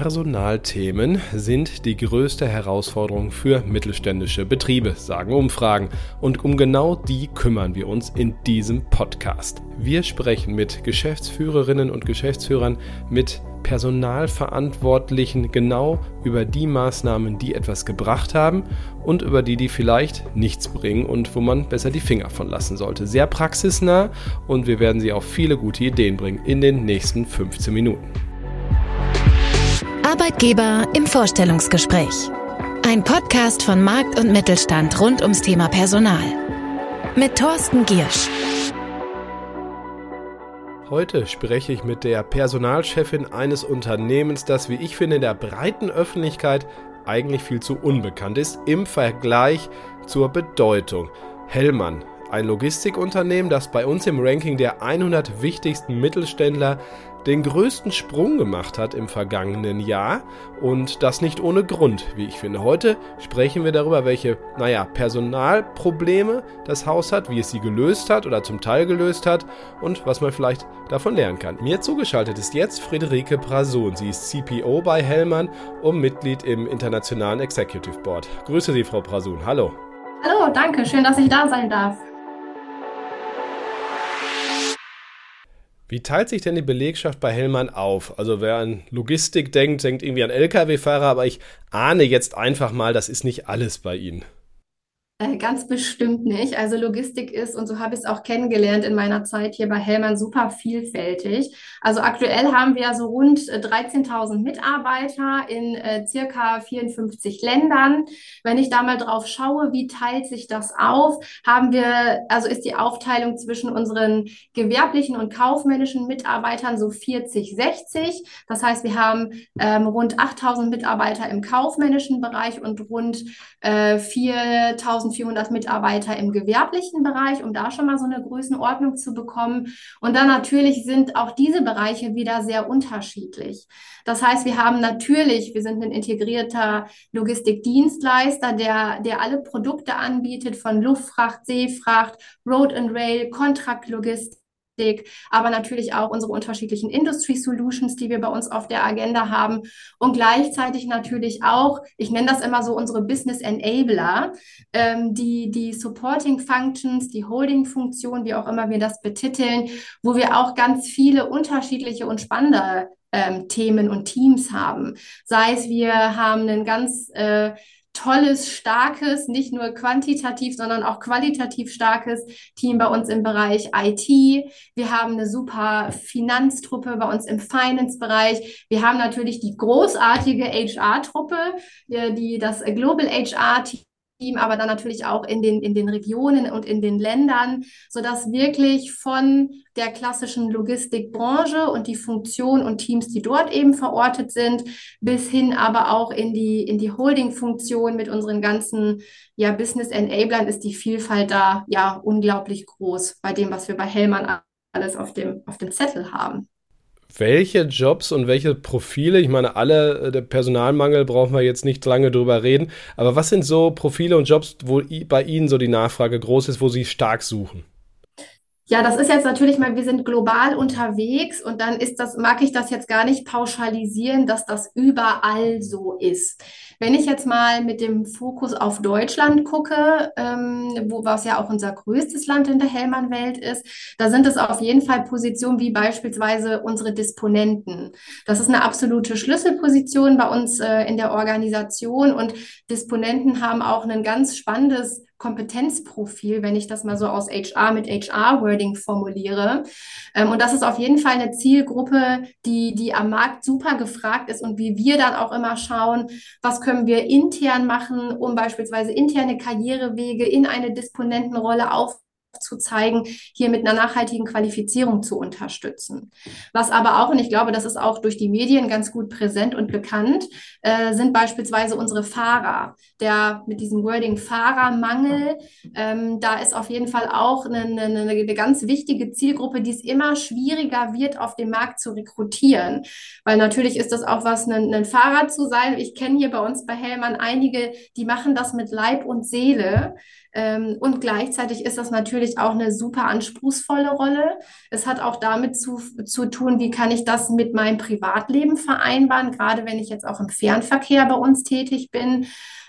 Personalthemen sind die größte Herausforderung für mittelständische Betriebe, sagen Umfragen. Und um genau die kümmern wir uns in diesem Podcast. Wir sprechen mit Geschäftsführerinnen und Geschäftsführern, mit Personalverantwortlichen genau über die Maßnahmen, die etwas gebracht haben und über die, die vielleicht nichts bringen und wo man besser die Finger von lassen sollte. Sehr praxisnah und wir werden Sie auf viele gute Ideen bringen in den nächsten 15 Minuten. Arbeitgeber im Vorstellungsgespräch. Ein Podcast von Markt und Mittelstand rund ums Thema Personal. Mit Thorsten Giersch. Heute spreche ich mit der Personalchefin eines Unternehmens, das, wie ich finde, in der breiten Öffentlichkeit eigentlich viel zu unbekannt ist im Vergleich zur Bedeutung. Hellmann ein Logistikunternehmen, das bei uns im Ranking der 100 wichtigsten Mittelständler den größten Sprung gemacht hat im vergangenen Jahr und das nicht ohne Grund, wie ich finde. Heute sprechen wir darüber, welche, naja, Personalprobleme das Haus hat, wie es sie gelöst hat oder zum Teil gelöst hat und was man vielleicht davon lernen kann. Mir zugeschaltet ist jetzt Friederike Prason. Sie ist CPO bei Hellmann und Mitglied im Internationalen Executive Board. Grüße Sie, Frau Prasun. Hallo. Hallo, danke. Schön, dass ich da sein darf. Wie teilt sich denn die Belegschaft bei Hellmann auf? Also wer an Logistik denkt, denkt irgendwie an Lkw-Fahrer, aber ich ahne jetzt einfach mal, das ist nicht alles bei Ihnen. Äh, ganz bestimmt nicht. Also Logistik ist, und so habe ich es auch kennengelernt in meiner Zeit hier bei Hellmann, super vielfältig. Also aktuell haben wir so rund 13.000 äh, Mitarbeiter in äh, circa 54 Ländern. Wenn ich da mal drauf schaue, wie teilt sich das auf, haben wir, also ist die Aufteilung zwischen unseren gewerblichen und kaufmännischen Mitarbeitern so 40, 60. Das heißt, wir haben ähm, rund 8.000 Mitarbeiter im kaufmännischen Bereich und rund äh, 4.000 1400 Mitarbeiter im gewerblichen Bereich, um da schon mal so eine Größenordnung zu bekommen. Und dann natürlich sind auch diese Bereiche wieder sehr unterschiedlich. Das heißt, wir haben natürlich, wir sind ein integrierter Logistikdienstleister, der, der alle Produkte anbietet, von Luftfracht, Seefracht, Road and Rail, Kontraktlogistik aber natürlich auch unsere unterschiedlichen Industry Solutions, die wir bei uns auf der Agenda haben und gleichzeitig natürlich auch, ich nenne das immer so unsere Business Enabler, ähm, die, die Supporting Functions, die Holding Funktion, wie auch immer wir das betiteln, wo wir auch ganz viele unterschiedliche und spannende ähm, Themen und Teams haben. Sei es, wir haben einen ganz äh, tolles, starkes, nicht nur quantitativ, sondern auch qualitativ starkes Team bei uns im Bereich IT. Wir haben eine super Finanztruppe bei uns im Finance-Bereich. Wir haben natürlich die großartige HR-Truppe, die, die das Global HR-Team Team, aber dann natürlich auch in den, in den Regionen und in den Ländern, sodass wirklich von der klassischen Logistikbranche und die Funktion und Teams, die dort eben verortet sind, bis hin aber auch in die, in die Holding-Funktion mit unseren ganzen ja, Business Enablern ist die Vielfalt da ja unglaublich groß bei dem, was wir bei Hellmann alles auf dem, auf dem Zettel haben welche Jobs und welche Profile, ich meine, alle, äh, der Personalmangel brauchen wir jetzt nicht lange drüber reden, aber was sind so Profile und Jobs, wo bei Ihnen so die Nachfrage groß ist, wo Sie stark suchen? Ja, das ist jetzt natürlich mal, wir sind global unterwegs und dann ist das, mag ich das jetzt gar nicht pauschalisieren, dass das überall so ist. Wenn ich jetzt mal mit dem Fokus auf Deutschland gucke, ähm, wo was ja auch unser größtes Land in der Hellmann-Welt ist, da sind es auf jeden Fall Positionen wie beispielsweise unsere Disponenten. Das ist eine absolute Schlüsselposition bei uns äh, in der Organisation und Disponenten haben auch ein ganz spannendes Kompetenzprofil, wenn ich das mal so aus HR mit HR-Wording formuliere. Ähm, und das ist auf jeden Fall eine Zielgruppe, die, die am Markt super gefragt ist und wie wir dann auch immer schauen, was können wir intern machen, um beispielsweise interne Karrierewege in eine Disponentenrolle aufzubauen aufzuzeigen, hier mit einer nachhaltigen Qualifizierung zu unterstützen. Was aber auch, und ich glaube, das ist auch durch die Medien ganz gut präsent und bekannt, äh, sind beispielsweise unsere Fahrer. Der mit diesem Wording Fahrermangel, ähm, da ist auf jeden Fall auch eine, eine, eine ganz wichtige Zielgruppe, die es immer schwieriger wird, auf dem Markt zu rekrutieren. Weil natürlich ist das auch was, ein, ein Fahrer zu sein. Ich kenne hier bei uns bei Hellmann einige, die machen das mit Leib und Seele Ähm, und gleichzeitig ist das natürlich auch eine super anspruchsvolle Rolle. Es hat auch damit zu, zu tun, wie kann ich das mit meinem Privatleben vereinbaren, gerade wenn ich jetzt auch im Fernverkehr bei uns tätig bin.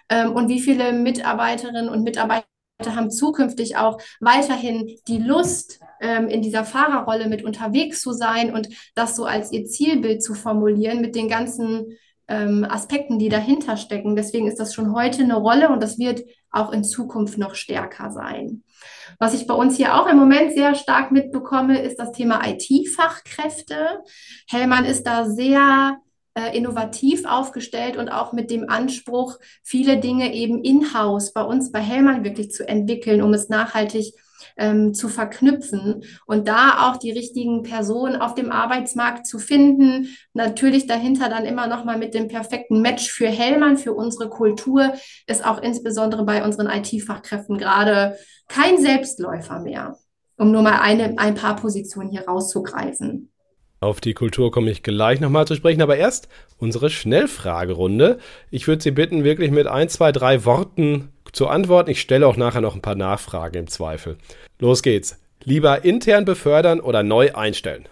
Ähm, und wie viele Mitarbeiterinnen und Mitarbeiter haben zukünftig auch weiterhin die Lust, ähm, in dieser Fahrerrolle mit unterwegs zu sein und das so als ihr Zielbild zu formulieren mit den ganzen ähm, Aspekten, die dahinter stecken. Deswegen ist das schon heute eine Rolle und das wird auch in Zukunft noch stärker sein. Was ich bei uns hier auch im Moment sehr stark mitbekomme, ist das Thema IT-Fachkräfte. Hellmann ist da sehr äh, innovativ aufgestellt und auch mit dem Anspruch, viele Dinge eben in-house bei uns bei Hellmann wirklich zu entwickeln, um es nachhaltig ähm, zu verknüpfen und da auch die richtigen Personen auf dem Arbeitsmarkt zu finden. Natürlich dahinter dann immer noch mal mit dem perfekten Match für Hellmann, für unsere Kultur, ist auch insbesondere bei unseren IT-Fachkräften gerade kein Selbstläufer mehr, um nur mal eine, ein paar Positionen hier rauszugreifen. Auf die Kultur komme ich gleich nochmal zu sprechen, aber erst unsere Schnellfragerunde. Ich würde Sie bitten, wirklich mit ein, zwei, drei Worten zu antworten. Ich stelle auch nachher noch ein paar Nachfragen im Zweifel. Los geht's. Lieber intern befördern oder neu einstellen?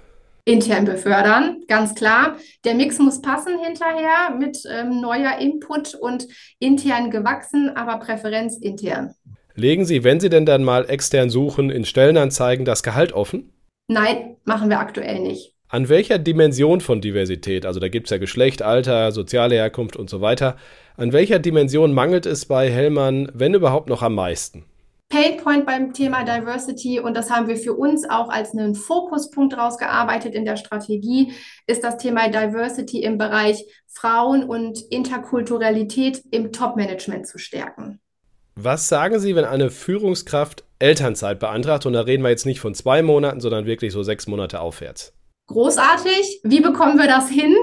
Intern befördern, ganz klar. Der Mix muss passen hinterher mit ähm, neuer Input und intern gewachsen, aber Präferenz intern. Legen Sie, wenn Sie denn dann mal extern suchen, in Stellenanzeigen das Gehalt offen? Nein, machen wir aktuell nicht. An welcher Dimension von Diversität, also da gibt es ja Geschlecht, Alter, soziale Herkunft und so weiter, an welcher Dimension mangelt es bei Hellmann, wenn überhaupt noch am meisten? Painpoint beim Thema Diversity und das haben wir für uns auch als einen Fokuspunkt rausgearbeitet in der Strategie, ist das Thema Diversity im Bereich Frauen und Interkulturalität im Top-Management zu stärken. Was sagen Sie, wenn eine Führungskraft Elternzeit beantragt? Und da reden wir jetzt nicht von zwei Monaten, sondern wirklich so sechs Monate aufwärts großartig. Wie bekommen wir das hin,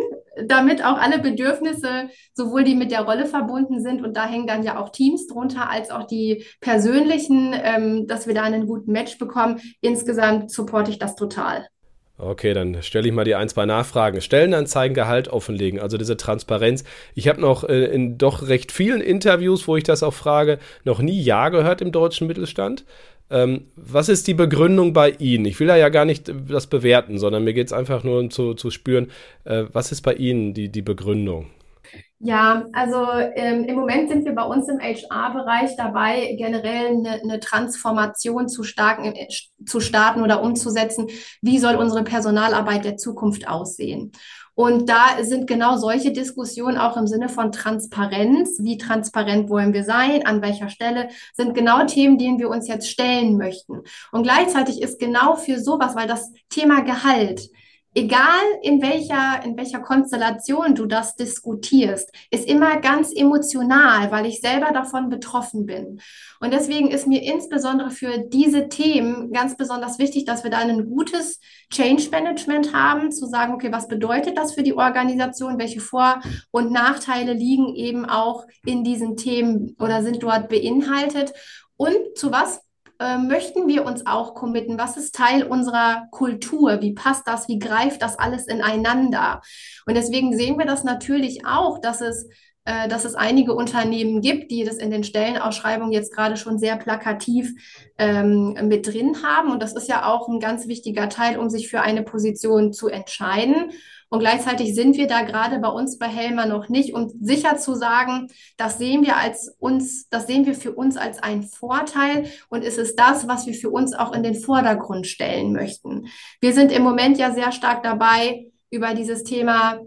damit auch alle Bedürfnisse, sowohl die mit der Rolle verbunden sind, und da hängen dann ja auch Teams drunter, als auch die persönlichen, ähm, dass wir da einen guten Match bekommen. Insgesamt supporte ich das total. Okay, dann stelle ich mal die ein, zwei Nachfragen. Stellenanzeigen, Gehalt offenlegen, also diese Transparenz. Ich habe noch äh, in doch recht vielen Interviews, wo ich das auch frage, noch nie Ja gehört im deutschen Mittelstand. Ähm, was ist die Begründung bei Ihnen? Ich will da ja gar nicht das bewerten, sondern mir geht es einfach nur um zu, zu spüren, äh, was ist bei Ihnen die, die Begründung? Ja, also ähm, im Moment sind wir bei uns im HR-Bereich dabei, generell eine, eine Transformation zu, starken, äh, zu starten oder umzusetzen. Wie soll unsere Personalarbeit der Zukunft aussehen? Und da sind genau solche Diskussionen auch im Sinne von Transparenz. Wie transparent wollen wir sein? An welcher Stelle? Sind genau Themen, denen wir uns jetzt stellen möchten. Und gleichzeitig ist genau für sowas, weil das Thema Gehalt egal in welcher, in welcher Konstellation du das diskutierst, ist immer ganz emotional, weil ich selber davon betroffen bin. Und deswegen ist mir insbesondere für diese Themen ganz besonders wichtig, dass wir da ein gutes Change Management haben, zu sagen, okay, was bedeutet das für die Organisation? Welche Vor- und Nachteile liegen eben auch in diesen Themen oder sind dort beinhaltet? Und zu was äh, möchten wir uns auch committen? Was ist Teil unserer Kultur? Wie passt das? Wie greift das alles ineinander? Und deswegen sehen wir das natürlich auch, dass es äh, dass es einige Unternehmen gibt, die das in den Stellenausschreibungen jetzt gerade schon sehr plakativ ähm, mit drin haben. Und das ist ja auch ein ganz wichtiger Teil, um sich für eine Position zu entscheiden. Und gleichzeitig sind wir da gerade bei uns bei Helmer noch nicht, um sicher zu sagen, das sehen wir als uns, das sehen wir für uns als einen Vorteil und ist es das, was wir für uns auch in den Vordergrund stellen möchten. Wir sind im Moment ja sehr stark dabei, über dieses Thema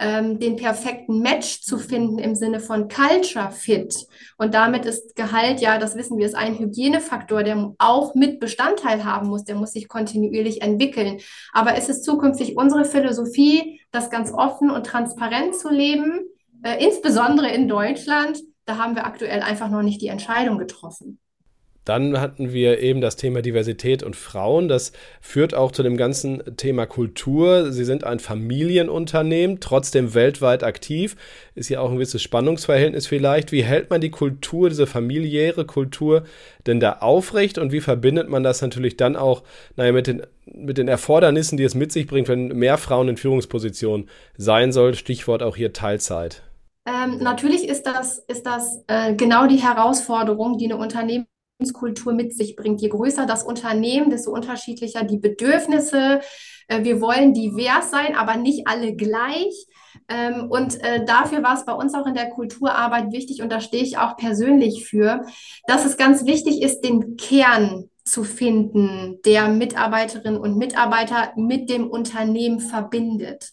ähm, den perfekten Match zu finden im Sinne von Culture Fit. Und damit ist Gehalt, ja, das wissen wir, ist ein Hygienefaktor, der auch mit Bestandteil haben muss, der muss sich kontinuierlich entwickeln. Aber es ist zukünftig unsere Philosophie, das ganz offen und transparent zu leben, äh, insbesondere in Deutschland. Da haben wir aktuell einfach noch nicht die Entscheidung getroffen. Dann hatten wir eben das Thema Diversität und Frauen. Das führt auch zu dem ganzen Thema Kultur. Sie sind ein Familienunternehmen, trotzdem weltweit aktiv. Ist ja auch ein gewisses Spannungsverhältnis vielleicht. Wie hält man die Kultur, diese familiäre Kultur denn da aufrecht und wie verbindet man das natürlich dann auch naja, mit, den, mit den Erfordernissen, die es mit sich bringt, wenn mehr Frauen in Führungspositionen sein soll? Stichwort auch hier Teilzeit. Ähm, natürlich ist das, ist das äh, genau die Herausforderung, die eine Unternehmen Unternehmenskultur mit sich bringt. Je größer das Unternehmen, desto unterschiedlicher die Bedürfnisse. Äh, wir wollen divers sein, aber nicht alle gleich. Ähm, und äh, dafür war es bei uns auch in der Kulturarbeit wichtig, und da stehe ich auch persönlich für, dass es ganz wichtig ist, den Kern zu finden, der Mitarbeiterinnen und Mitarbeiter mit dem Unternehmen verbindet.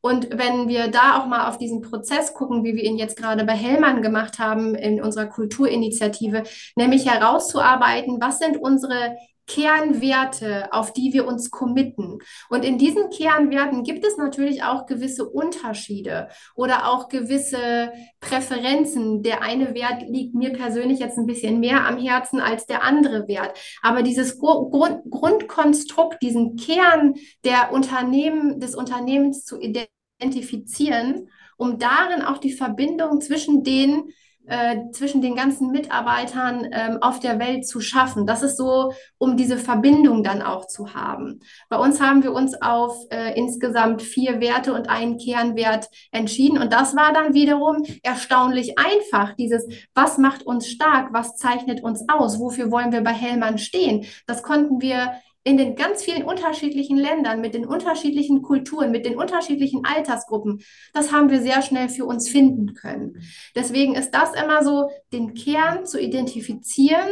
Und wenn wir da auch mal auf diesen Prozess gucken, wie wir ihn jetzt gerade bei Hellmann gemacht haben in unserer Kulturinitiative, nämlich herauszuarbeiten, was sind unsere Kernwerte, auf die wir uns committen. Und in diesen Kernwerten gibt es natürlich auch gewisse Unterschiede oder auch gewisse Präferenzen. Der eine Wert liegt mir persönlich jetzt ein bisschen mehr am Herzen als der andere Wert. Aber dieses Grund Grundkonstrukt, diesen Kern der Unternehmen, des Unternehmens zu identifizieren, um darin auch die Verbindung zwischen den äh, zwischen den ganzen Mitarbeitern ähm, auf der Welt zu schaffen. Das ist so, um diese Verbindung dann auch zu haben. Bei uns haben wir uns auf äh, insgesamt vier Werte und einen Kernwert entschieden. Und das war dann wiederum erstaunlich einfach. Dieses, was macht uns stark? Was zeichnet uns aus? Wofür wollen wir bei Hellmann stehen? Das konnten wir in den ganz vielen unterschiedlichen Ländern, mit den unterschiedlichen Kulturen, mit den unterschiedlichen Altersgruppen, das haben wir sehr schnell für uns finden können. Deswegen ist das immer so, den Kern zu identifizieren,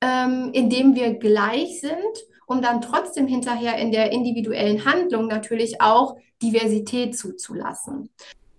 ähm, indem wir gleich sind, um dann trotzdem hinterher in der individuellen Handlung natürlich auch Diversität zuzulassen.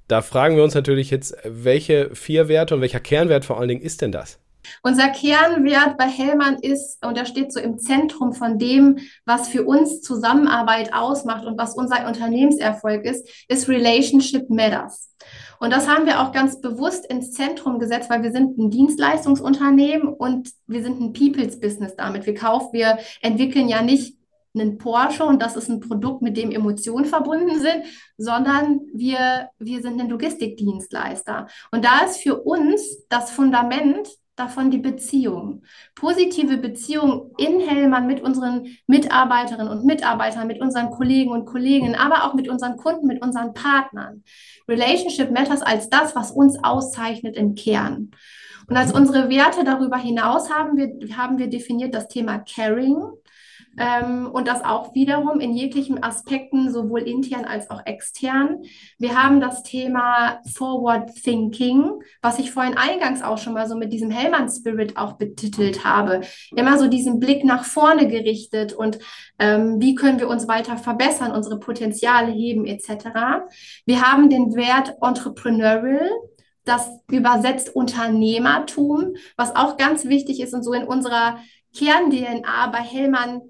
Da fragen wir uns natürlich jetzt, welche vier Werte und welcher Kernwert vor allen Dingen ist denn das? Unser Kernwert bei Hellmann ist, und er steht so im Zentrum von dem, was für uns Zusammenarbeit ausmacht und was unser Unternehmenserfolg ist, ist Relationship Matters. Und das haben wir auch ganz bewusst ins Zentrum gesetzt, weil wir sind ein Dienstleistungsunternehmen und wir sind ein People's Business damit. Wir kaufen, wir entwickeln ja nicht einen Porsche und das ist ein Produkt, mit dem Emotionen verbunden sind, sondern wir, wir sind ein Logistikdienstleister. Und da ist für uns das Fundament davon die Beziehung. Positive Beziehung in Hellmann mit unseren Mitarbeiterinnen und Mitarbeitern, mit unseren Kollegen und Kolleginnen, aber auch mit unseren Kunden, mit unseren Partnern. Relationship Matters als das, was uns auszeichnet im Kern. Und als unsere Werte darüber hinaus haben wir, haben wir definiert das Thema Caring. Ähm, und das auch wiederum in jeglichen Aspekten, sowohl intern als auch extern. Wir haben das Thema Forward Thinking, was ich vorhin eingangs auch schon mal so mit diesem Hellmann Spirit auch betitelt habe. Immer so diesen Blick nach vorne gerichtet und ähm, wie können wir uns weiter verbessern, unsere Potenziale heben etc. Wir haben den Wert Entrepreneurial, das übersetzt Unternehmertum, was auch ganz wichtig ist und so in unserer Kern-DNA bei Hellmann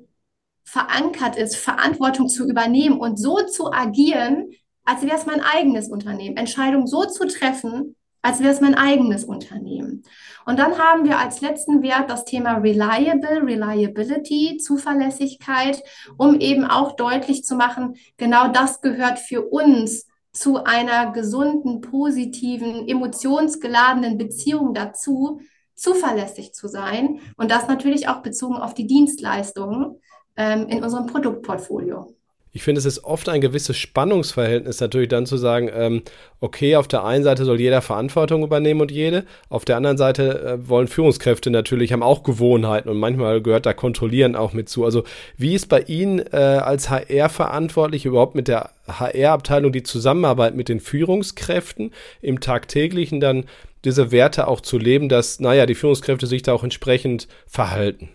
verankert ist, Verantwortung zu übernehmen und so zu agieren, als wäre es mein eigenes Unternehmen. Entscheidungen so zu treffen, als wäre es mein eigenes Unternehmen. Und dann haben wir als letzten Wert das Thema Reliable, Reliability, Zuverlässigkeit, um eben auch deutlich zu machen, genau das gehört für uns zu einer gesunden, positiven, emotionsgeladenen Beziehung dazu, zuverlässig zu sein. Und das natürlich auch bezogen auf die Dienstleistungen ähm, in unserem Produktportfolio. Ich finde, es ist oft ein gewisses Spannungsverhältnis natürlich dann zu sagen, ähm, okay, auf der einen Seite soll jeder Verantwortung übernehmen und jede, auf der anderen Seite äh, wollen Führungskräfte natürlich, haben auch Gewohnheiten und manchmal gehört da Kontrollieren auch mit zu. Also wie ist bei Ihnen äh, als HR-Verantwortlich überhaupt mit der HR-Abteilung die Zusammenarbeit mit den Führungskräften im tagtäglichen dann diese Werte auch zu leben, dass, naja, die Führungskräfte sich da auch entsprechend verhalten?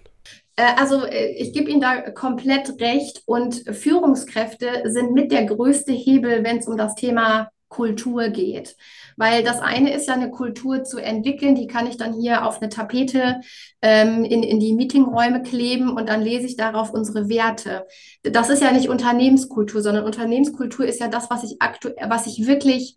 Äh, also äh, ich gebe Ihnen da komplett recht und Führungskräfte sind mit der größte Hebel, wenn es um das Thema Kultur geht. Weil das eine ist ja eine Kultur zu entwickeln, die kann ich dann hier auf eine Tapete ähm, in, in die Meetingräume kleben und dann lese ich darauf unsere Werte. Das ist ja nicht Unternehmenskultur, sondern Unternehmenskultur ist ja das, was ich aktuell, was ich wirklich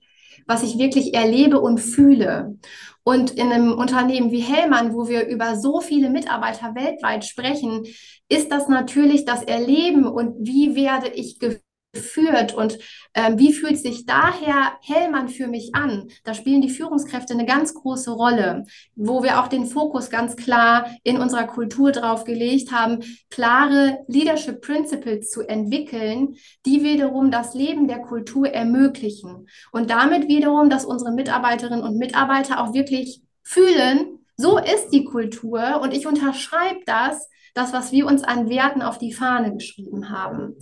was ich wirklich erlebe und fühle. Und in einem Unternehmen wie Hellmann, wo wir über so viele Mitarbeiter weltweit sprechen, ist das natürlich das Erleben und wie werde ich gefühlt führt und ähm, wie fühlt sich daher Hellmann für mich an? Da spielen die Führungskräfte eine ganz große Rolle, wo wir auch den Fokus ganz klar in unserer Kultur drauf gelegt haben, klare Leadership Principles zu entwickeln, die wiederum das Leben der Kultur ermöglichen und damit wiederum, dass unsere Mitarbeiterinnen und Mitarbeiter auch wirklich fühlen, So ist die Kultur und ich unterschreibe das, das, was wir uns an Werten auf die Fahne geschrieben haben.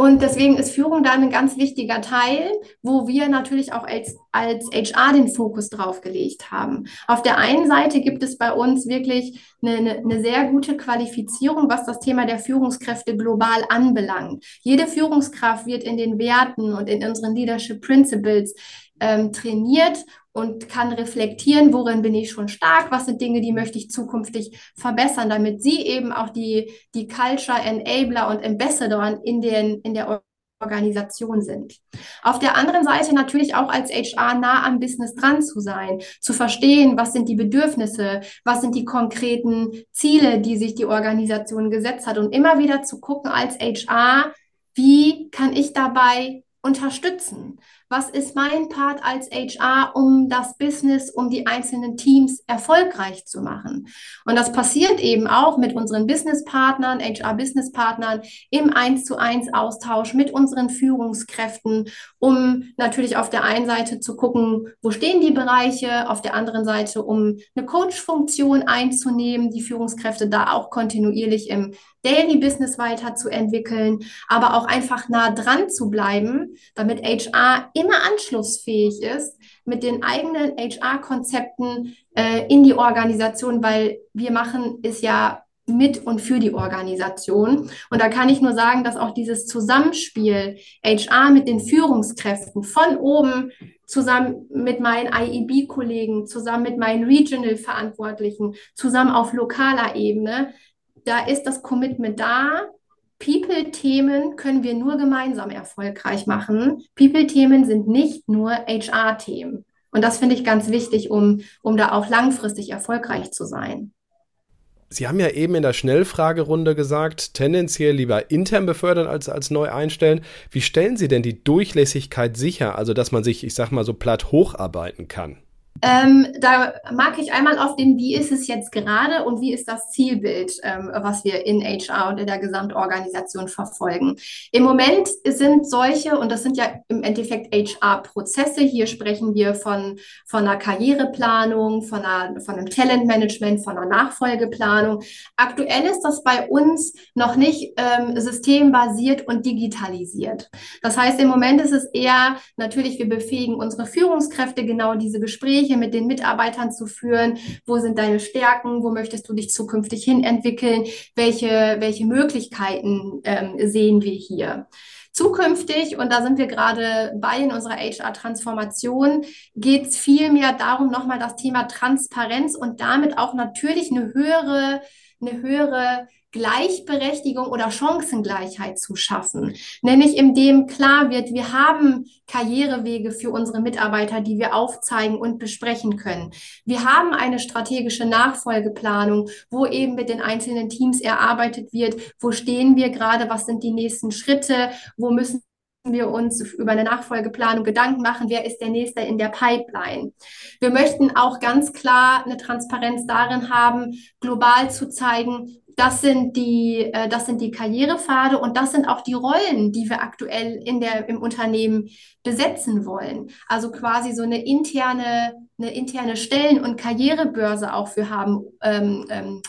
Und deswegen ist Führung da ein ganz wichtiger Teil, wo wir natürlich auch als, als HR den Fokus drauf gelegt haben. Auf der einen Seite gibt es bei uns wirklich eine, eine, sehr gute Qualifizierung, was das Thema der Führungskräfte global anbelangt. Jede Führungskraft wird in den Werten und in unseren Leadership Principles ähm, trainiert und kann reflektieren, worin bin ich schon stark, was sind Dinge, die möchte ich zukünftig verbessern, damit sie eben auch die, die Culture Enabler und Ambassador in, den, in der Organisation sind. Auf der anderen Seite natürlich auch als HR nah am Business dran zu sein, zu verstehen, was sind die Bedürfnisse, was sind die konkreten Ziele, die sich die Organisation gesetzt hat und immer wieder zu gucken als HR, wie kann ich dabei unterstützen? Was ist mein Part als HR, um das Business, um die einzelnen Teams erfolgreich zu machen? Und das passiert eben auch mit unseren Businesspartnern, HR-Businesspartnern im 1 zu 1 Austausch mit unseren Führungskräften, um natürlich auf der einen Seite zu gucken, wo stehen die Bereiche, auf der anderen Seite, um eine Coach-Funktion einzunehmen, die Führungskräfte da auch kontinuierlich im Daily Business weiterzuentwickeln, aber auch einfach nah dran zu bleiben, damit HR immer anschlussfähig ist mit den eigenen HR-Konzepten äh, in die Organisation, weil wir machen es ja mit und für die Organisation. Und da kann ich nur sagen, dass auch dieses Zusammenspiel HR mit den Führungskräften von oben zusammen mit meinen IEB-Kollegen, zusammen mit meinen Regional-Verantwortlichen, zusammen auf lokaler Ebene, da ist das Commitment da. People-Themen können wir nur gemeinsam erfolgreich machen. People-Themen sind nicht nur HR-Themen. Und das finde ich ganz wichtig, um, um da auch langfristig erfolgreich zu sein. Sie haben ja eben in der Schnellfragerunde gesagt, tendenziell lieber intern befördern als, als neu einstellen. Wie stellen Sie denn die Durchlässigkeit sicher, also dass man sich, ich sag mal, so platt hocharbeiten kann? Ähm, da mag ich einmal auf den, wie ist es jetzt gerade und wie ist das Zielbild, ähm, was wir in HR und in der Gesamtorganisation verfolgen. Im Moment sind solche, und das sind ja im Endeffekt HR-Prozesse, hier sprechen wir von, von einer Karriereplanung, von, einer, von einem Talentmanagement, von einer Nachfolgeplanung. Aktuell ist das bei uns noch nicht ähm, systembasiert und digitalisiert. Das heißt, im Moment ist es eher natürlich, wir befähigen unsere Führungskräfte genau diese Gespräche Gespräche mit den Mitarbeitern zu führen. Wo sind deine Stärken? Wo möchtest du dich zukünftig hin entwickeln? Welche, welche Möglichkeiten ähm, sehen wir hier? Zukünftig, und da sind wir gerade bei in unserer HR-Transformation, geht es vielmehr darum, nochmal das Thema Transparenz und damit auch natürlich eine höhere, eine höhere Gleichberechtigung oder Chancengleichheit zu schaffen. Nämlich indem klar wird, wir haben Karrierewege für unsere Mitarbeiter, die wir aufzeigen und besprechen können. Wir haben eine strategische Nachfolgeplanung, wo eben mit den einzelnen Teams erarbeitet wird, wo stehen wir gerade, was sind die nächsten Schritte, wo müssen wir uns über eine Nachfolgeplanung Gedanken machen, wer ist der Nächste in der Pipeline. Wir möchten auch ganz klar eine Transparenz darin haben, global zu zeigen, das sind die, äh, das sind die Karrierepfade und das sind auch die Rollen, die wir aktuell in der, im Unternehmen besetzen wollen. Also quasi so eine interne, eine interne Stellen- und Karrierebörse auch für haben, ähm, ähm,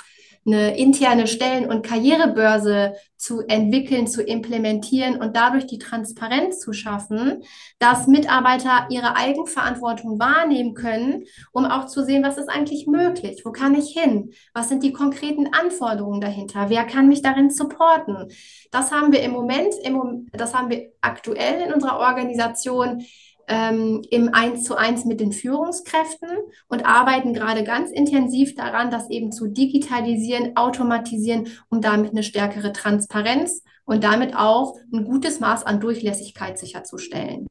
eine interne Stellen- und Karrierebörse zu entwickeln, zu implementieren und dadurch die Transparenz zu schaffen, dass Mitarbeiter ihre Eigenverantwortung wahrnehmen können, um auch zu sehen, was ist eigentlich möglich, wo kann ich hin, was sind die konkreten Anforderungen dahinter, wer kann mich darin supporten. Das haben wir im Moment, im, das haben wir aktuell in unserer Organisation ähm, im Eins zu eins mit den Führungskräften und arbeiten gerade ganz intensiv daran, das eben zu digitalisieren, automatisieren, um damit eine stärkere Transparenz und damit auch ein gutes Maß an Durchlässigkeit sicherzustellen.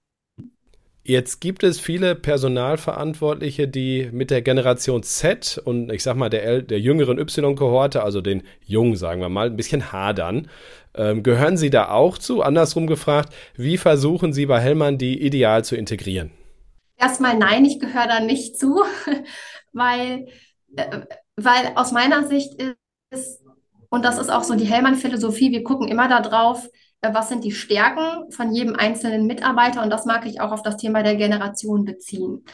Jetzt gibt es viele Personalverantwortliche, die mit der Generation Z und ich sag mal der, der jüngeren Y-Kohorte, also den Jungen, sagen wir mal, ein bisschen hadern. Ähm, gehören Sie da auch zu? Andersrum gefragt, wie versuchen Sie bei Hellmann die ideal zu integrieren? Erstmal nein, ich gehöre da nicht zu, weil, äh, weil aus meiner Sicht ist, und das ist auch so die Hellmann-Philosophie, wir gucken immer darauf, was sind die Stärken von jedem einzelnen Mitarbeiter und das mag ich auch auf das Thema der Generation beziehen.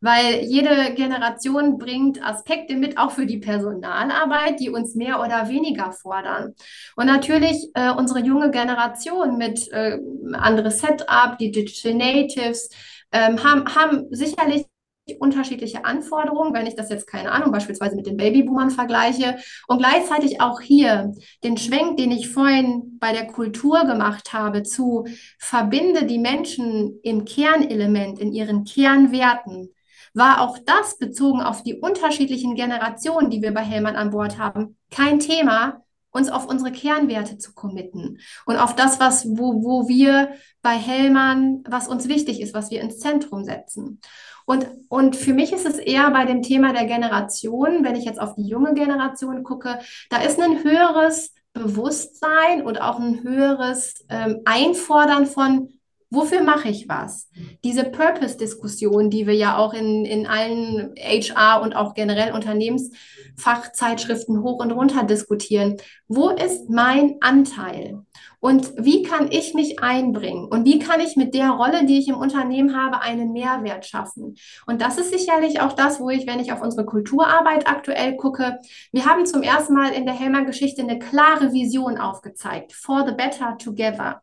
Weil jede Generation bringt Aspekte mit, auch für die Personalarbeit, die uns mehr oder weniger fordern. Und natürlich äh, unsere junge Generation mit äh, anderes Setup, die Digital Natives, ähm, haben, haben sicherlich unterschiedliche Anforderungen, wenn ich das jetzt, keine Ahnung, beispielsweise mit den Babyboomern vergleiche und gleichzeitig auch hier den Schwenk, den ich vorhin bei der Kultur gemacht habe, zu verbinde die Menschen im Kernelement, in ihren Kernwerten, war auch das bezogen auf die unterschiedlichen Generationen, die wir bei Hellmann an Bord haben, kein Thema, uns auf unsere Kernwerte zu committen und auf das, was, wo, wo wir bei Hellmann, was uns wichtig ist, was wir ins Zentrum setzen. Und, und für mich ist es eher bei dem Thema der Generation, wenn ich jetzt auf die junge Generation gucke, da ist ein höheres Bewusstsein und auch ein höheres ähm, Einfordern von, wofür mache ich was? Diese Purpose-Diskussion, die wir ja auch in, in allen HR und auch generell Unternehmensfachzeitschriften hoch und runter diskutieren. Wo ist mein Anteil? Und wie kann ich mich einbringen? Und wie kann ich mit der Rolle, die ich im Unternehmen habe, einen Mehrwert schaffen? Und das ist sicherlich auch das, wo ich, wenn ich auf unsere Kulturarbeit aktuell gucke, wir haben zum ersten Mal in der Helmer-Geschichte eine klare Vision aufgezeigt. For the better together.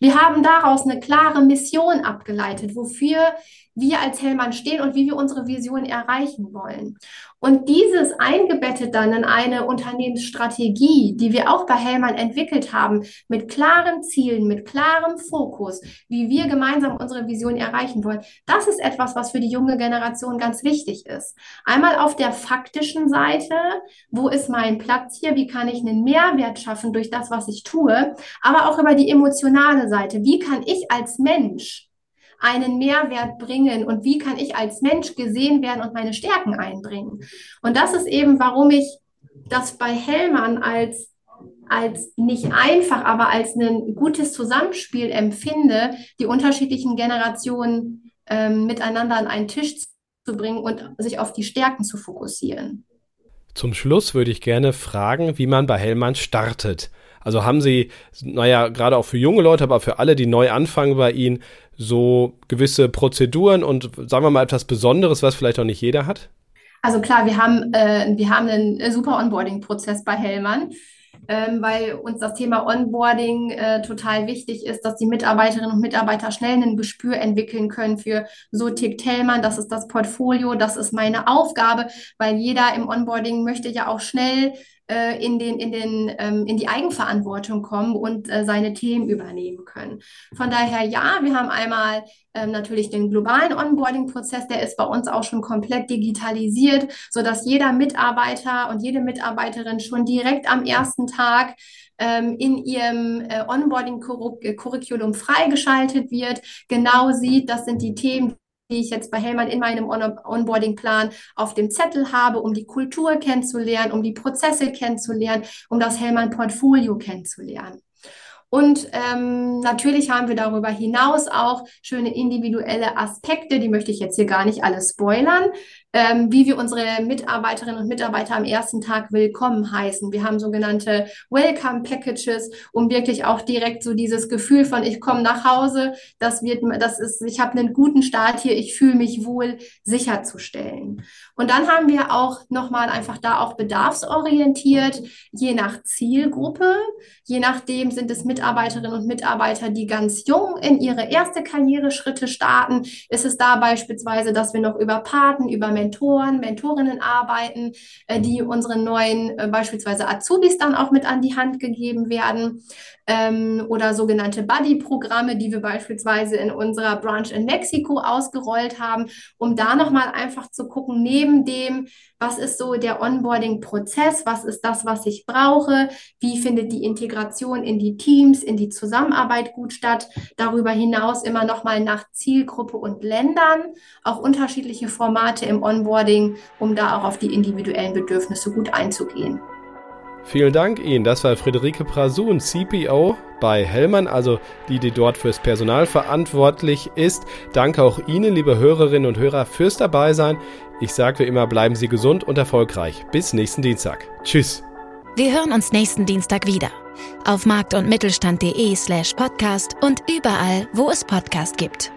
Wir haben daraus eine klare Mission abgeleitet, wofür wir als Hellmann stehen und wie wir unsere Vision erreichen wollen. Und dieses eingebettet dann in eine Unternehmensstrategie, die wir auch bei Hellmann entwickelt haben, mit klaren Zielen, mit klarem Fokus, wie wir gemeinsam unsere Vision erreichen wollen, das ist etwas, was für die junge Generation ganz wichtig ist. Einmal auf der faktischen Seite, wo ist mein Platz hier, wie kann ich einen Mehrwert schaffen durch das, was ich tue, aber auch über die emotionale Seite, wie kann ich als Mensch einen Mehrwert bringen und wie kann ich als Mensch gesehen werden und meine Stärken einbringen. Und das ist eben, warum ich das bei Hellmann als als nicht einfach, aber als ein gutes Zusammenspiel empfinde, die unterschiedlichen Generationen ähm, miteinander an einen Tisch zu bringen und sich auf die Stärken zu fokussieren. Zum Schluss würde ich gerne fragen, wie man bei Hellmann startet. Also haben Sie, naja, gerade auch für junge Leute, aber für alle, die neu anfangen bei Ihnen, so gewisse Prozeduren und sagen wir mal etwas Besonderes, was vielleicht auch nicht jeder hat? Also klar, wir haben, äh, wir haben einen super Onboarding-Prozess bei Hellmann. Ähm, weil uns das Thema Onboarding äh, total wichtig ist, dass die Mitarbeiterinnen und Mitarbeiter schnell ein Gespür entwickeln können für so tickt Hellmann, das ist das Portfolio, das ist meine Aufgabe, weil jeder im Onboarding möchte ja auch schnell äh, in, den, in, den, ähm, in die Eigenverantwortung kommen und äh, seine Themen übernehmen können. Von daher ja, wir haben einmal ähm, natürlich den globalen Onboarding-Prozess, der ist bei uns auch schon komplett digitalisiert, sodass jeder Mitarbeiter und jede Mitarbeiterin schon direkt am ersten Tag ähm, in ihrem äh, Onboarding-Curriculum freigeschaltet wird, genau sieht, das sind die Themen, die ich jetzt bei Hellmann in meinem On Onboarding-Plan auf dem Zettel habe, um die Kultur kennenzulernen, um die Prozesse kennenzulernen, um das Hellmann-Portfolio kennenzulernen. Und ähm, natürlich haben wir darüber hinaus auch schöne individuelle Aspekte, die möchte ich jetzt hier gar nicht alle spoilern, ähm, wie wir unsere Mitarbeiterinnen und Mitarbeiter am ersten Tag willkommen heißen. Wir haben sogenannte Welcome Packages, um wirklich auch direkt so dieses Gefühl von ich komme nach Hause, das wird, das ist, ich habe einen guten Start hier, ich fühle mich wohl sicherzustellen. Und dann haben wir auch nochmal einfach da auch bedarfsorientiert, je nach Zielgruppe, je nachdem sind es Mitarbeiterinnen und Mitarbeiter, die ganz jung in ihre erste Karriereschritte starten. Ist es da beispielsweise, dass wir noch über Paten, über Mentoren, Mentorinnen arbeiten, äh, die unseren neuen äh, beispielsweise Azubis dann auch mit an die Hand gegeben werden ähm, oder sogenannte Buddy-Programme, die wir beispielsweise in unserer Branch in Mexiko ausgerollt haben, um da nochmal einfach zu gucken, neben dem, was ist so der Onboarding-Prozess, was ist das, was ich brauche, wie findet die Integration in die Teams, in die Zusammenarbeit gut statt, darüber hinaus immer nochmal nach Zielgruppe und Ländern, auch unterschiedliche Formate im Onboarding, um da auch auf die individuellen Bedürfnisse gut einzugehen. Vielen Dank Ihnen. Das war Friederike Prasun, CPO bei Hellmann, also die, die dort fürs Personal verantwortlich ist. Danke auch Ihnen, liebe Hörerinnen und Hörer, fürs Dabeisein. Ich sage wie immer, bleiben Sie gesund und erfolgreich. Bis nächsten Dienstag. Tschüss. Wir hören uns nächsten Dienstag wieder. Auf markt- und mittelstand.de slash podcast und überall, wo es Podcast gibt.